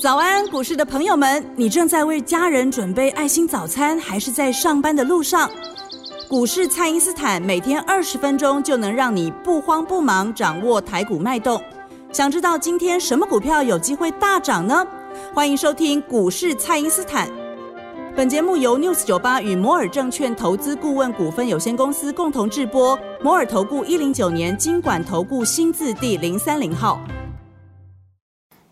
早安，股市的朋友们，你正在为家人准备爱心早餐，还是在上班的路上？股市蔡因斯坦每天二十分钟就能让你不慌不忙掌握台股脉动。想知道今天什么股票有机会大涨呢？欢迎收听股市蔡因斯坦。本节目由 News 九八与摩尔证券投资顾问股份有限公司共同制播。摩尔投顾一零九年经管投顾新字第零三零号。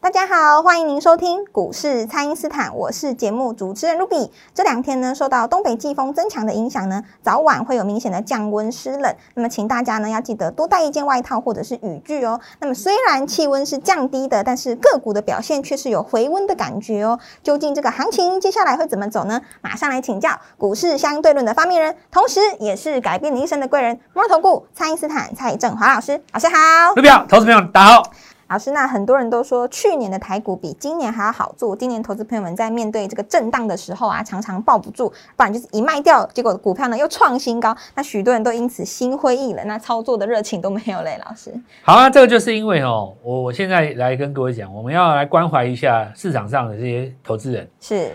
大家好，欢迎您收听股市蔡因斯坦，我是节目主持人 Ruby。这两天呢，受到东北季风增强的影响呢，早晚会有明显的降温湿冷。那么，请大家呢要记得多带一件外套或者是雨具哦。那么，虽然气温是降低的，但是个股的表现却是有回温的感觉哦。究竟这个行情接下来会怎么走呢？马上来请教股市相对论的发明人，同时也是改变你一生的贵人——摩尔投顾蔡因斯坦蔡振华老师。老师好，Ruby 好，投资朋友大家好。老师，那很多人都说去年的台股比今年还要好做。今年投资朋友们在面对这个震荡的时候啊，常常抱不住，不然就是一卖掉，结果股票呢又创新高。那许多人都因此心灰意冷，那操作的热情都没有嘞。老师，好啊，这个就是因为哦，我我现在来跟各位讲，我们要来关怀一下市场上的这些投资人。是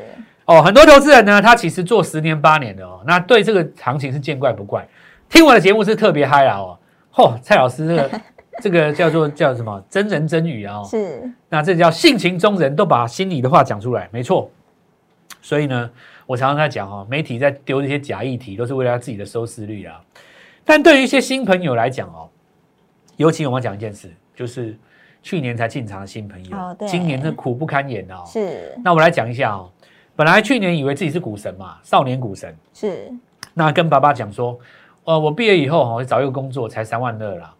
哦，很多投资人呢，他其实做十年八年的哦，那对这个行情是见怪不怪。听我的节目是特别嗨啦哦。嚯，蔡老师这个。这个叫做叫什么真人真语啊？是，那这叫性情中人，都把心里的话讲出来，没错。所以呢，我常常在讲哈，媒体在丢这些假议题，都是为了他自己的收视率啊。但对于一些新朋友来讲哦，尤其我们讲一件事，就是去年才进场的新朋友，今年是苦不堪言哦。是，那我来讲一下哦。本来去年以为自己是股神嘛，少年股神是。那跟爸爸讲说，呃，我毕业以后哈，找一个工作才三万二啦。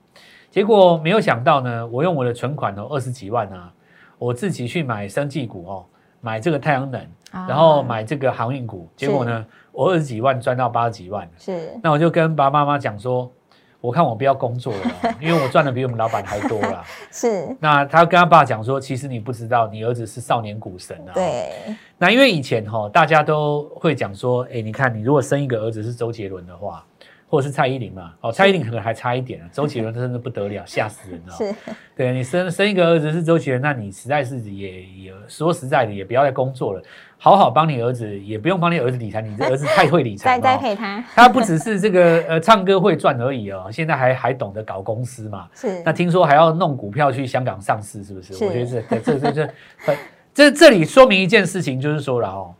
结果没有想到呢，我用我的存款哦，二十几万啊，我自己去买生技股哦，买这个太阳能，然后买这个航运股。结果呢，我二十几万赚到八十几万。是，那我就跟爸爸妈妈讲说，我看我不要工作了，因为我赚的比我们老板还多啦。是，那他跟他爸讲说，其实你不知道，你儿子是少年股神啊。对。那因为以前哈，大家都会讲说，哎，你看你如果生一个儿子是周杰伦的话。或者是蔡依林嘛？哦，蔡依林可能还差一点啊。周杰伦真的不得了，吓死人了。是，对你生生一个儿子是周杰伦，那你实在是也也说实在的，也不要再工作了，好好帮你儿子，也不用帮你儿子理财。你这儿子太会理财了，栽培他。他不只是这个呃唱歌会赚而已哦，现在还还懂得搞公司嘛。是。那听说还要弄股票去香港上市，是不是？我觉得这这这这这这里说明一件事情，就是说了哦。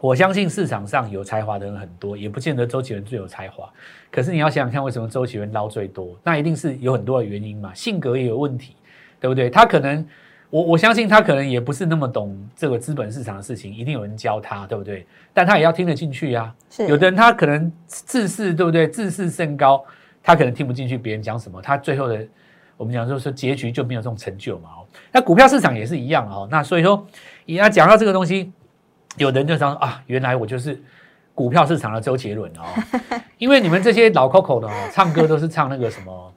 我相信市场上有才华的人很多，也不见得周杰伦最有才华。可是你要想想看，为什么周杰伦捞最多？那一定是有很多的原因嘛，性格也有问题，对不对？他可能，我我相信他可能也不是那么懂这个资本市场的事情，一定有人教他，对不对？但他也要听得进去呀。是，有的人他可能自视，对不对？自视甚高，他可能听不进去别人讲什么，他最后的我们讲说说结局就没有这种成就嘛。哦，那股票市场也是一样哦。那所以说，你要讲到这个东西。有人就说啊，原来我就是股票市场的周杰伦哦，因为你们这些老 Coco 的哦，唱歌都是唱那个什么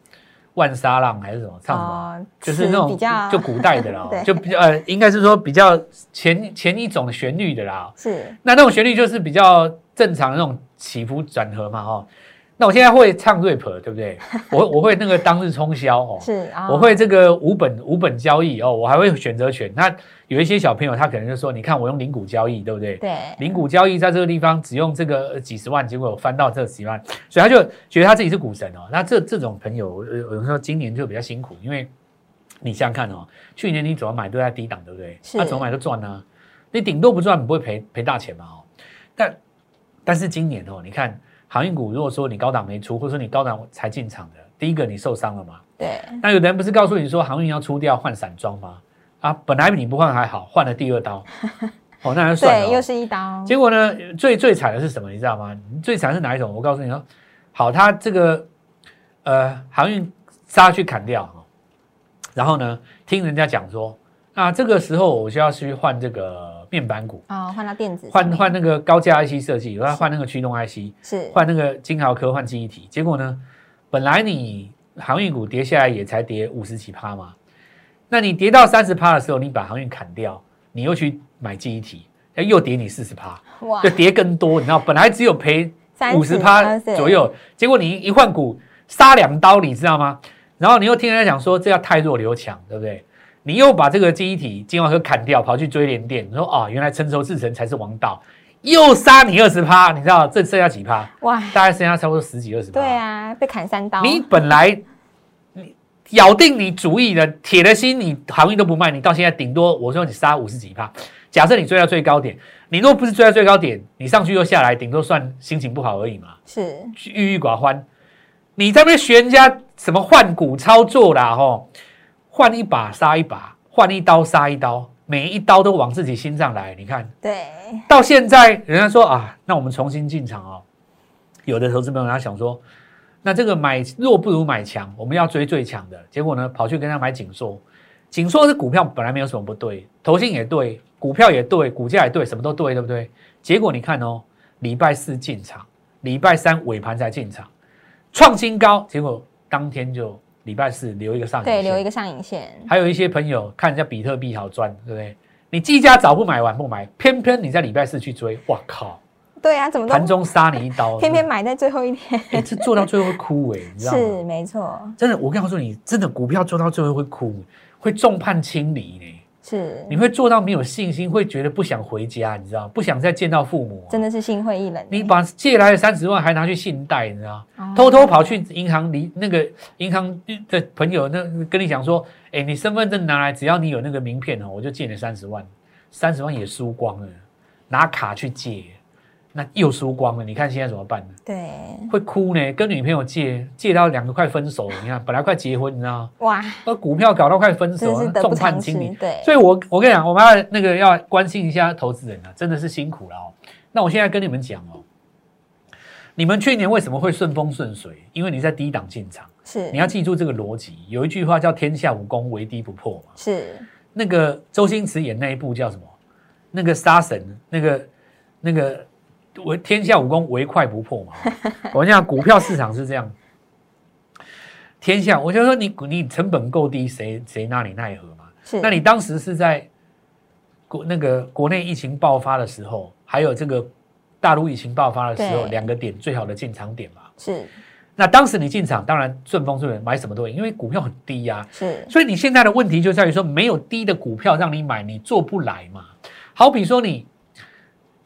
万沙浪还是什么，唱什么，就是那种就古代的啦，就比较呃，应该是说比较前前一种旋律的啦。是，那那种旋律就是比较正常的那种起伏转合嘛，哈。那我现在会唱 rap，对不对？我我会那个当日冲销哦，是，我会这个无本无本交易哦，我还会选择权。那有一些小朋友他可能就说，你看我用零股交易，对不对？对，零股交易在这个地方只用这个几十万，结果翻到这几万，所以他就觉得他自己是股神哦。那这这种朋友，有人说今年就比较辛苦，因为你想想看哦，去年你怎么买都在低档，对不对？他怎么买都赚呢？你顶多不赚，你不会赔赔大钱嘛？哦，但但是今年哦，你看。航运股，如果说你高档没出，或者说你高档才进场的，第一个你受伤了嘛？对。那有的人不是告诉你说航运要出掉换散装吗？啊，本来你不换还好，换了第二刀，哦，那就算了。对，又是一刀。结果呢，最最惨的是什么？你知道吗？最惨是哪一种？我告诉你说，好，他这个呃航运杀去砍掉，然后呢，听人家讲说。那这个时候我就要去换这个面板股啊，换到电子，换换那个高价 IC 设计，我要换那个驱动 IC，是换那个金豪科换记忆体。结果呢，本来你航运股跌下来也才跌五十几趴嘛，那你跌到三十趴的时候，你把航运砍掉，你又去买记忆体，又跌你四十趴，哇，就跌更多。你知道，本来只有赔五十趴左右，结果你一换股杀两刀，你知道吗？然后你又听人家讲说这叫太弱留强，对不对？你又把这个记忆体金华科砍掉，跑去追联电，你说啊，原来成熟制程才是王道，又杀你二十趴，你知道这剩下几趴？哇，大概剩下差不多十几二十趴。对啊，被砍三刀。你本来你咬定你主意的铁了心，你航运都不卖，你到现在顶多我说你杀五十几趴。假设你追到最高点，你若不是追到最高点，你上去又下来，顶多算心情不好而已嘛，是郁郁寡欢。你在那边学人家什么换股操作啦，吼，换一把杀一把，换一刀杀一刀，每一刀都往自己心上来。你看对，到现在，人家说啊，那我们重新进场哦。有的投资朋友他想说，那这个买弱不如买强，我们要追最强的。结果呢，跑去跟他买紧缩，紧缩是股票本来没有什么不对，投信也对，股票也对，股价也对，什么都对，对不对？结果你看哦，礼拜四进场，礼拜三尾盘才进场，创新高，结果当天就礼拜四留一个上影对，线留一个上影线。还有一些朋友看人家比特币好赚，对不对？你技嘉早不买晚不买，偏偏你在礼拜四去追，哇靠！对啊，怎么都盘中杀你一刀，偏偏买在最后一天。哎，这做到最后会枯萎，你知道吗是吗？没错，真的，我告诉你，真的股票做到最后会哭，会众叛亲离呢。是你会做到没有信心，会觉得不想回家，你知道？不想再见到父母啊、真的是心灰意冷。你把借来的三十万还拿去信贷，你知道？哦偷偷跑去银行里那个银行的朋友那跟你讲说，哎，你身份证拿来，只要你有那个名片哦，我就借你三十万，三十万也输光了，拿卡去借，那又输光了，你看现在怎么办呢？对，会哭呢，跟女朋友借借到两个快分手了，你看本来快结婚，你知道吗？哇，那股票搞到快分手了，众叛亲离。。对，所以我我跟你讲，我们要那个要关心一下投资人啊，真的是辛苦了哦。那我现在跟你们讲哦，你们去年为什么会顺风顺水？因为你在低档进场，是你要记住这个逻辑。有一句话叫“天下武功，唯低不破”嘛。是那个周星驰演那一部叫什么？那个杀神，那个那个唯天下武功唯快不破嘛。我讲股票市场是这样，天下我就说你你成本够低，谁谁拿你奈何嘛？是，那你当时是在国那个国内疫情爆发的时候，还有这个大陆疫情爆发的时候，两个点最好的进场点嘛。是那当时你进场，当然顺风顺水，买什么都赢，因为股票很低呀、是所以你现在的问题就在于说，没有低的股票让你买，你做不来嘛。好比说你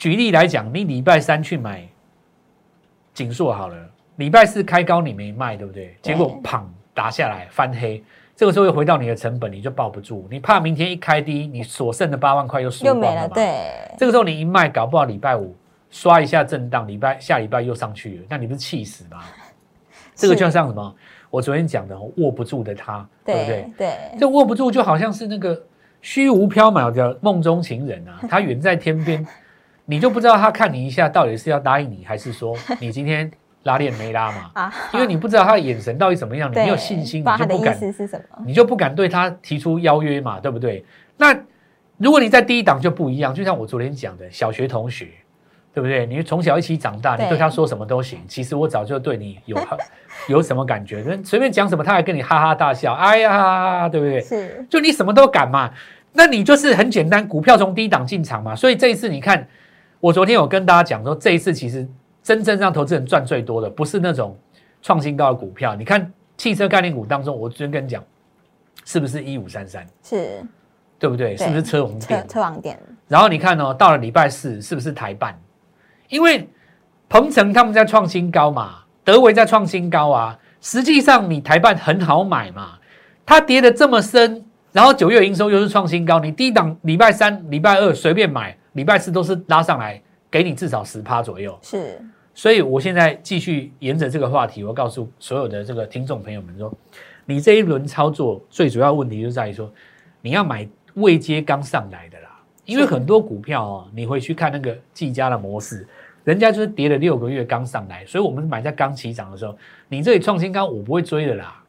举例来讲，你礼拜三去买锦硕好了，礼拜四开高你没卖，对不对？结果砰打下来翻黑，这个时候又回到你的成本，你就抱不住，你怕明天一开低，你所剩的八万块又输又没了，光了嘛。对，这个时候你一卖，搞不好礼拜五刷一下震荡，礼拜下礼拜又上去了，那你不是气死吗？这个就像什么？我昨天讲的握不住的他，对不对对？对，这握不住就好像是那个虚无缥缈的梦中情人啊，他远在天边，你就不知道他看你一下到底是要答应你，还是说 你今天拉链没拉嘛？啊，因为你不知道他的眼神到底怎么样，你没有信心，你就不敢？你就不敢对他提出邀约嘛，对不对？那如果你在第一档就不一样，就像我昨天讲的，小学同学，对不对？你从小一起长大，你对对他说什么都行。其实我早就对你有 有什么感觉，人随便讲什么，他还跟你哈哈大笑，哎呀，对不对？是就你什么都敢嘛，那你就是很简单，股票从低档进场嘛。所以这一次你看，我昨天有跟大家讲说，这一次其实真正让投资人赚最多的，不是那种创新高的股票。你看汽车概念股当中，我昨天跟你讲，是不是一五三三，是，对不对？对是不是车红车店？车网店然后你看哦，到了礼拜四是不是台办？因为鹏程他们在创新高嘛，德维在创新高啊。实际上你台办很好买嘛，它跌得这么深，然后九月营收又是创新高，你低档礼拜三、礼拜二随便买，礼拜四都是拉上来，给你至少十趴左右。是所以我现在继续沿着这个话题，我告诉所有的这个听众朋友们说，你这一轮操作最主要问题就在于说，你要买未接刚上来的啦，因为很多股票哦，你回去看那个技嘉的模式，人家就是跌了六个月刚上来，所以我们买在刚起涨的时候，你这里创新高，我不会追的啦，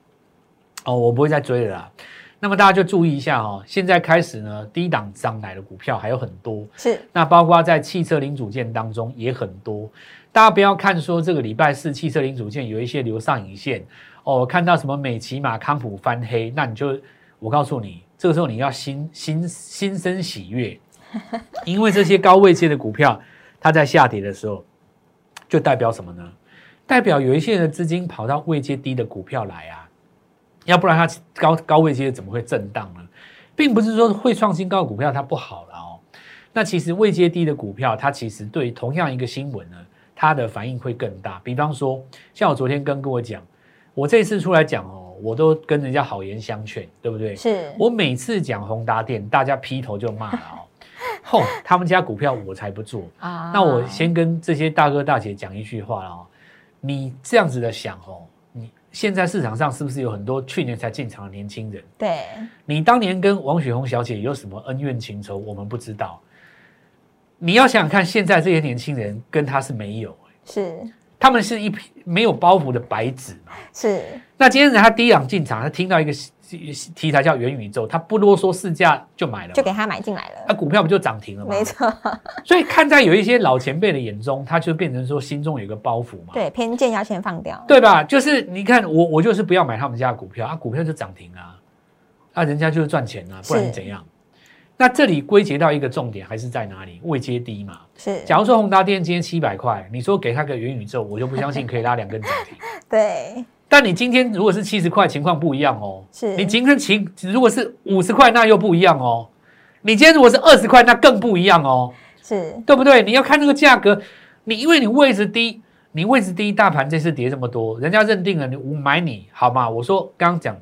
哦，我不会再追了啦。那么大家就注意一下哦，现在开始呢，低档涨来的股票还有很多，是。那包括在汽车零组件当中也很多，大家不要看说这个礼拜四汽车零组件有一些留上影线。哦，看到什么美骑马、康普翻黑，那你就我告诉你，这个时候你要心心心生喜悦，因为这些高位阶的股票，它在下跌的时候，就代表什么呢？代表有一些人的资金跑到位阶低的股票来啊，要不然它高高位阶怎么会震荡呢？并不是说会创新高的股票它不好了哦。那其实未接低的股票，它其实对同样一个新闻呢，它的反应会更大。比方说，像我昨天跟各位讲，我这次出来讲哦，我都跟人家好言相劝，对不对？是我每次讲宏达电，大家劈头就骂了哦，吼，他们家股票我才不做。啊那我先跟这些大哥大姐讲一句话了哦，你这样子的想哦，你现在市场上是不是有很多去年才进场的年轻人？对你当年跟王雪红小姐有什么恩怨情仇？我们不知道。你要想想看，现在这些年轻人跟他是没有、是他们是一批没有包袱的白纸嘛。是那今天他第一档进场，他听到一个题材叫元宇宙，他不啰嗦市价就买了，就给他买进来了那、了，股票不就涨停了吗？没错，所以看在有一些老前辈的眼中，他就变成说心中有一个包袱嘛，对偏见要先放掉，对吧？就是你看我我就是不要买他们家的股票啊，股票就涨停啊，啊人家就是赚钱啊，不然怎样？那这里归结到一个重点还是在哪里？未接低嘛。是假如说宏达电今天七百块，你说给他个元宇宙，我就不相信可以拉两根涨停。对但你今天如果是七十块，情况不一样哦。是你今天情如果是五十块，那又不一样哦。你今天如果是二十块，那更不一样哦。是对不对？你要看那个价格，你因为你位置低，你位置低，大盘这次跌这么多，人家认定了你我买你好吗？我说刚刚讲，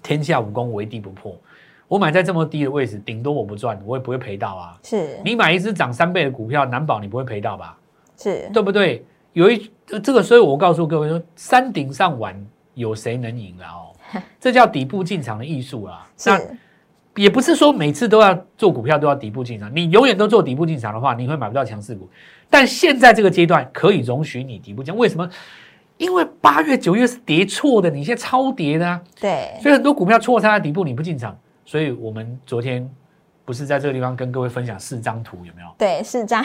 天下武功唯地不破，我买在这么低的位置，顶多我不赚，我也不会赔到啊。是你买一只涨三倍的股票，难保你不会赔到吧？是对不对？有一呃这个，所以我告诉各位说，山顶上玩，有谁能赢了哦？这叫底部进场的艺术啊。那是也不是说每次都要做股票都要底部进场，你永远都做底部进场的话，你会买不到强势股。但现在这个阶段可以容许你底部进场，为什么？因为八月、九月是跌错的，你现在超跌的啊，对所以很多股票错杀在底部你不进场。所以我们昨天不是在这个地方跟各位分享四张图，有没有？对是这样，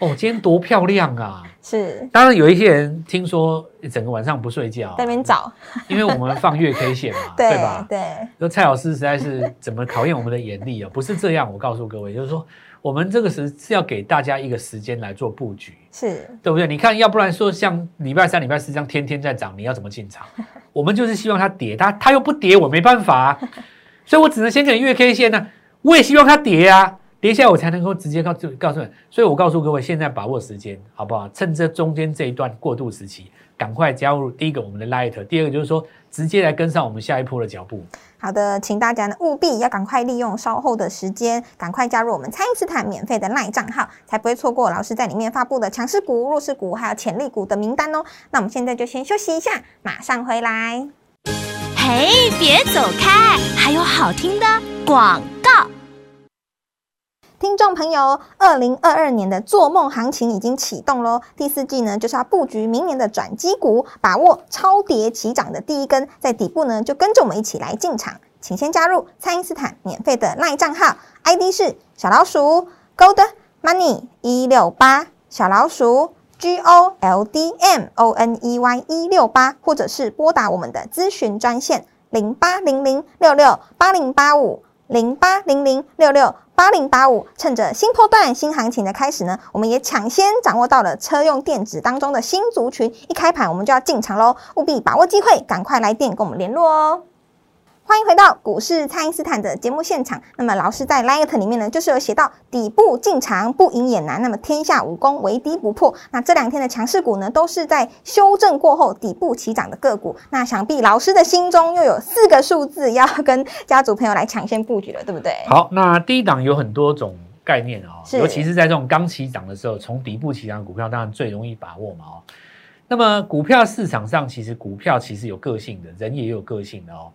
哦，今天多漂亮啊！是当然有一些人听说整个晚上不睡觉在那，边找，因为我们放月 K 线嘛，对对吧？对说蔡老师实在是怎么考验我们的眼力啊？不是这样，我告诉各位，就是说我们这个时是要给大家一个时间来做布局，是对不对？你看，要不然说像礼拜三、礼拜四这样天天在涨，你要怎么进场？我们就是希望它跌，它它又不跌，我没办法、啊，所以我只能先给月 K 线呢、我也希望它跌啊，跌下来我才能够直接告诉告诉你。所以我告诉各位，现在把握时间，好不好？趁这中间这一段过渡时期，赶快加入第一个我们的 Light，第二个就是说直接来跟上我们下一波的脚步。好的，请大家呢务必要赶快利用稍后的时间，赶快加入我们蔡因斯坦免费的赖账号，才不会错过老师在里面发布的强势股、弱势股还有潜力股的名单哦。那我们现在就先休息一下，马上回来。嘿，别走开，还有好听的广。听众朋友，二零二二年的做梦行情已经启动喽！第四季呢，就是要布局明年的转机股，把握超跌起涨的第一根，在底部呢，就跟着我们一起来进场。请先加入蔡因斯坦免费的赖账号，ID 是小老鼠 Gold Money 一六八，小老鼠 G O L D M O N E Y 一六八，或者是拨打我们的咨询专线零八零零六六八零八五。零八零零六六八零八五，趁着新波段新行情的开始呢，我们也抢先掌握到了车用电子当中的新族群，一开盘我们就要进场喽，务必把握机会，赶快来电跟我们联络哦。欢迎回到股市，蔡因斯坦的节目现场。那么老师在 Light 里面呢，就是有写到底部进场不赢也难，那么天下武功唯低不破。那这两天的强势股呢，都是在修正过后底部起涨的个股。那想必老师的心中又有四个数字要跟家族朋友来抢先布局了，对不对？好，那低档有很多种概念哦，尤其是在这种刚起涨的时候，从底部起涨的股票当然最容易把握嘛哦。那么股票市场上，其实股票其实有个性的，人也有个性的哦。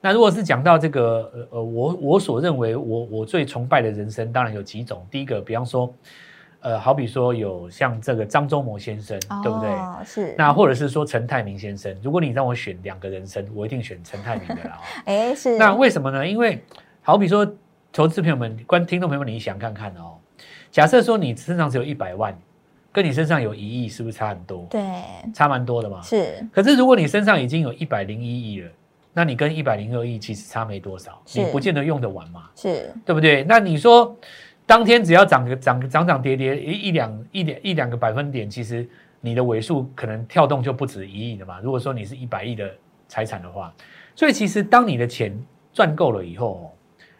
那如果是讲到这个呃呃，我我所认为我我最崇拜的人生，当然有几种。第一个，比方说，呃，好比说有像这个张忠谋先生，对不对？哦，是。那或者是说陈泰明先生，如果你让我选两个人生，我一定选陈泰明的啦、哦。哎，是。那为什么呢？因为好比说，投资朋友们、观听众朋友们，你想看看哦。假设说你身上只有一百万，跟你身上有一亿，是不是差很多？对，差蛮多的嘛。是可是如果你身上已经有一百零一亿了，那你跟一百零二亿其实差没多少，你不见得用得完嘛，是，对不对？那你说当天只要涨个涨涨涨跌跌一一两一点一两个百分点，其实你的尾数可能跳动就不止一亿的嘛。如果说你是一百亿的财产的话，所以其实当你的钱赚够了以后，哦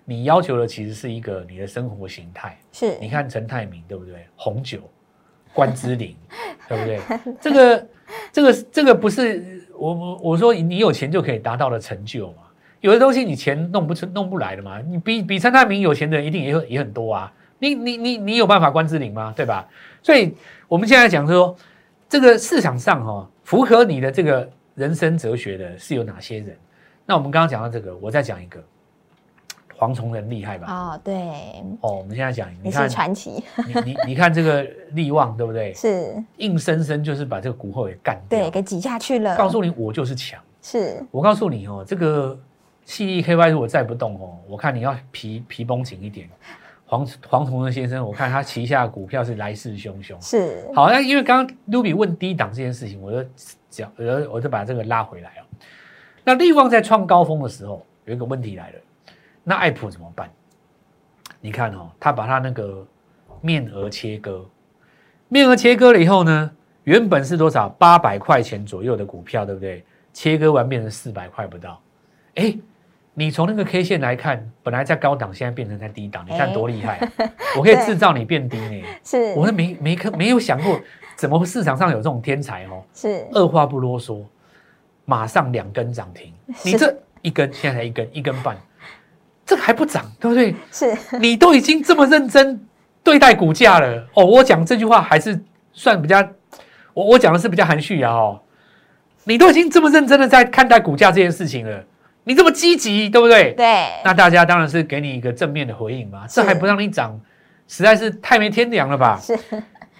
你要求的其实是一个你的生活形态。是，你看陈泰明对不对？红酒、关之琳，对不对？这个、这个、这个不是我我我说你有钱就可以达到的成就嘛？有的东西你钱弄不出、弄不来的嘛？你比比陈泰明有钱的人一定也也很多啊！你你你你有办法关之琳吗？对吧？所以我们现在讲说，这个市场上哈、符合你的这个人生哲学的是有哪些人？那我们刚刚讲到这个，我再讲一个，蝗虫人厉害吧？哦，对，哦，我们现在讲，你看是传奇，你你你看这个力旺对不对？是，硬生生就是把这个股后给干掉。对，给挤下去了。告诉你，我就是强。是，我告诉你哦，这个 C E K Y 如果再不动哦，我看你要皮皮绷紧一点。黄黄崇仁先生，我看他旗下股票是来势汹汹。是，好，那因为刚刚 Ruby 问低档这件事情，我就讲，我就我就把这个拉回来哦。那力旺在创高峰的时候，有一个问题来了，那爱普怎么办？你看哦，他把他那个面额切割，面额切割了以后呢，原本是多少？八百块钱左右的股票，对不对？切割完变成四百块不到，哎。你从那个 K 线来看，本来在高档，现在变成在低档，你看多厉害！我可以制造你变低呢。是，我是没没可没有想过，怎么市场上有这种天才哦？是，二话不啰嗦，马上两根涨停。你这一根现在才一根一根半，这个还不涨，对不对？是你都已经这么认真对待股价了哦。我讲这句话还是算比较，我我讲的是比较含蓄啊哦。你都已经这么认真的在看待股价这件事情了。你这么积极，对不对？对。那大家当然是给你一个正面的回应嘛。这还不让你涨，实在是太没天良了吧？是。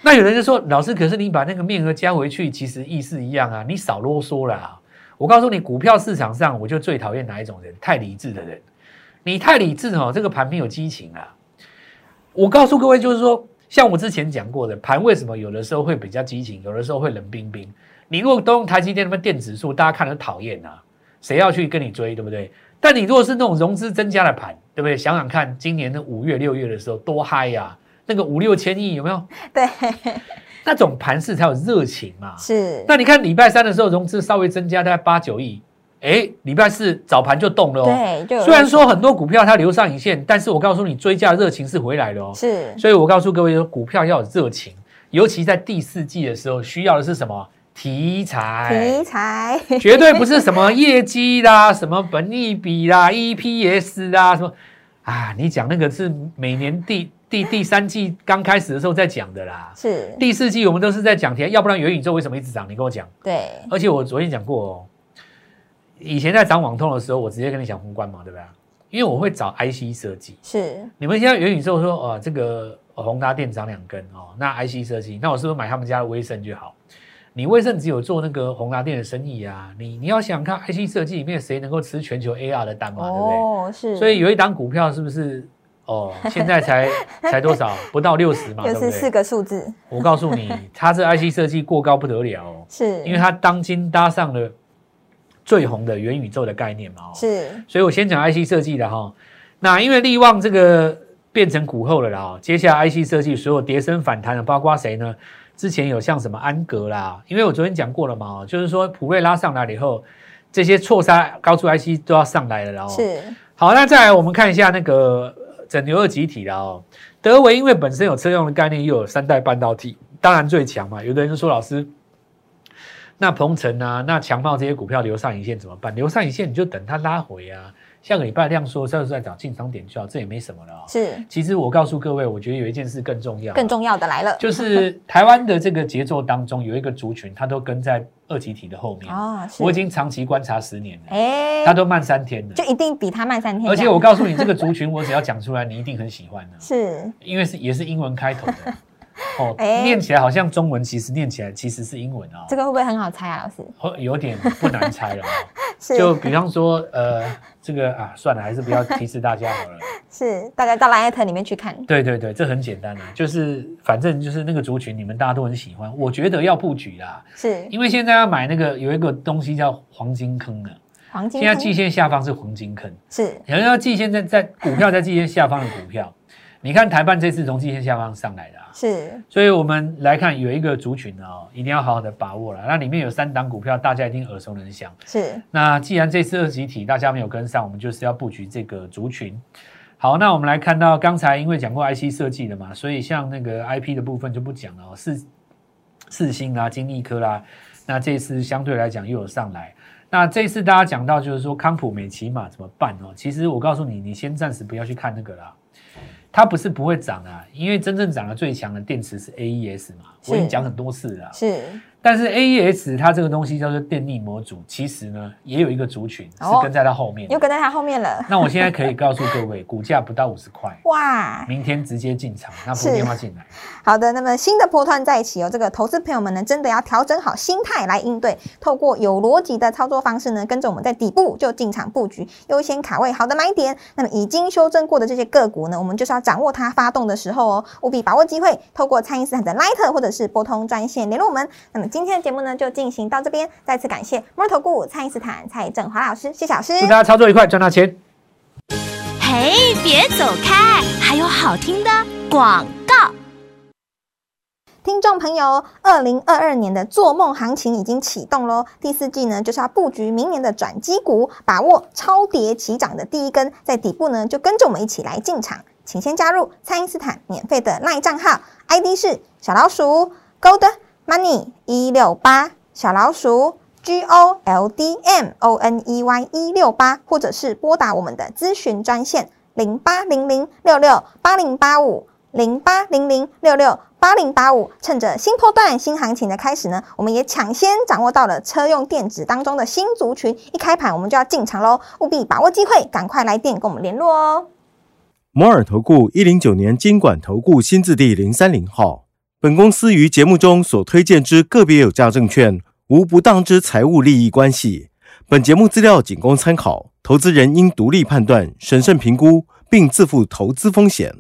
那有人就说，老师，可是你把那个面额加回去，其实意思一样啊。你少啰嗦了。我告诉你，股票市场上，我就最讨厌哪一种人？太理智的人。你太理智哦，这个盘没有激情啊。我告诉各位，就是说，像我之前讲过的，盘为什么有的时候会比较激情，有的时候会冷冰冰？你如果都用台积电那边电子数，大家看了讨厌啊。谁要去跟你追，对不对？但你如果是那种融资增加的盘，对不对？想想看，今年的五月、六月的时候多嗨呀，那个五六千亿有没有？对，那种盘势才有热情嘛。是。那你看礼拜三的时候融资稍微增加大概八九亿，哎，礼拜四早盘就动了哦。对，虽然说很多股票它留上影线，但是我告诉你，追价热情是回来了哦。是。所以我告诉各位说，股票要有热情，尤其在第四季的时候，需要的是什么？题材，题材绝对不是什么业绩啦，什么本益比啦，EPS 啦，什么啊？你讲那个是每年第第第三季刚开始的时候在讲的啦。是第四季我们都是在讲题，要不然元宇宙为什么一直涨？你跟我讲。对。而且我昨天讲过哦，以前在涨网通的时候，我直接跟你讲宏观嘛，对不对？因为我会找 IC 设计。是。你们现在元宇宙说哦，这个宏达电涨两根哦，那 IC 设计，那我是不是买他们家的威盛就好？你威盛只有做那个宏达电的生意啊，你你要想看 IC 设计里面谁能够吃全球 AR 的单嘛，对不对？哦，是。所以有一档股票是不是？哦，现在才才多少？不到六十嘛，对不对？四个数字。我告诉你，它这 IC 设计过高不得了哦，是因为它当今搭上了最红的元宇宙的概念嘛，哦，是。所以我先讲 IC 设计的哈，那因为力旺这个变成股后了啦，接下来 IC 设计所有跌升反弹的，包括谁呢？之前有像什么安格啦，因为我昨天讲过了嘛，就是说普瑞拉上来了以后，这些错杀高速 IC 都要上来了，然后是好，那再来我们看一下那个整流二集体了哦。德维因为本身有车用的概念，又有三代半导体，当然最强嘛。有的人就说老师，那鹏程啊，那强茂这些股票留上影线怎么办？留上影线你就等它拉回啊。下个礼拜量缩，这是在找进场点就好，这也没什么了。是，其实我告诉各位，我觉得有一件事更重要，更重要的来了，就是台湾的这个节奏当中有一个族群，它都跟在二级体的后面啊。我已经长期观察十年了，哎，它都慢三天了，就一定比它慢三天。而且我告诉你，这个族群我只要讲出来，你一定很喜欢 的，是因为是也是英文开头的。哦，念起来好像中文，其实念起来其实是英文啊。这个会不会很好猜啊，老师？会有点不难猜了。就比方说，呃，这个啊，算了，还是不要提示大家好了。是，大家到 Light 里面去看。对对对，这很简单啊，就是反正就是那个族群，你们大家都很喜欢，我觉得要布局啦。是，因为现在要买那个有一个东西叫黄金坑的。黄金。现在季线下方是黄金坑。是。然后要季线在在股票在季线下方的股票。你看台办这次从季线下方上来的啊，是，所以我们来看有一个族群哦，一定要好好的把握了。那里面有三档股票，大家一定耳熟能详。是，那既然这次二级体大家没有跟上，我们就是要布局这个族群。好，那我们来看到刚才因为讲过 IC 设计的嘛，所以像那个 IP 的部分就不讲了哦，四四星啦、金利科啦，那这次相对来讲又有上来。那这次大家讲到就是说康普美奇玛怎么办哦？其实我告诉你，你先暂时不要去看那个啦，它不是不会涨啊，因为真正涨得最强的电池是 AES 嘛，我已经讲很多次了。是但是 AES 它这个东西叫做电力模组，其实呢也有一个族群是哦跟在它后面的。又跟在它后面了。那我现在可以告诉各位，股价不到五十块，哇，明天直接进场，那拨是电话进来。好的，那么新的波段在一起哦，这个投资朋友们呢，真的要调整好心态来应对，透过有逻辑的操作方式呢，跟着我们在底部就进场布局，优先卡位好的买点。那么已经修正过的这些个股呢，我们就是要掌握它发动的时候哦，务必把握机会，透过蔡英斯坦的 Light 或者是拨通专线联络我们。那么今天的节目呢，就进行到这边，再次感谢摩尔投顾蔡因斯坦蔡振华老师，谢谢老师。祝大家操作愉快，赚大钱。嘿，别走开，还有好听的广告。听众朋友，二零二二年的做梦行情已经启动喽。第四季呢，就是要布局明年的转机股，把握超跌起涨的第一根，在底部呢，就跟着我们一起来进场。请先加入蔡因斯坦免费的赖账号，ID 是小老鼠 Gold Money 一六八，小老鼠 G O L D M O N E Y 一六八，或者是拨打我们的咨询专线零八零零六六八零八五。零八零零六六八零八五，趁着新波段新行情的开始呢，我们也抢先掌握到了车用电子当中的新族群，一开盘我们就要进场喽，务必把握机会，赶快来电跟我们联络哦。摩尔投顾一零九年经管投顾新字第零三零号。本公司于节目中所推荐之个别有价证券，无不当之财务利益关系。本节目资料仅供参考，投资人应独立判断、审慎评估，并自负投资风险。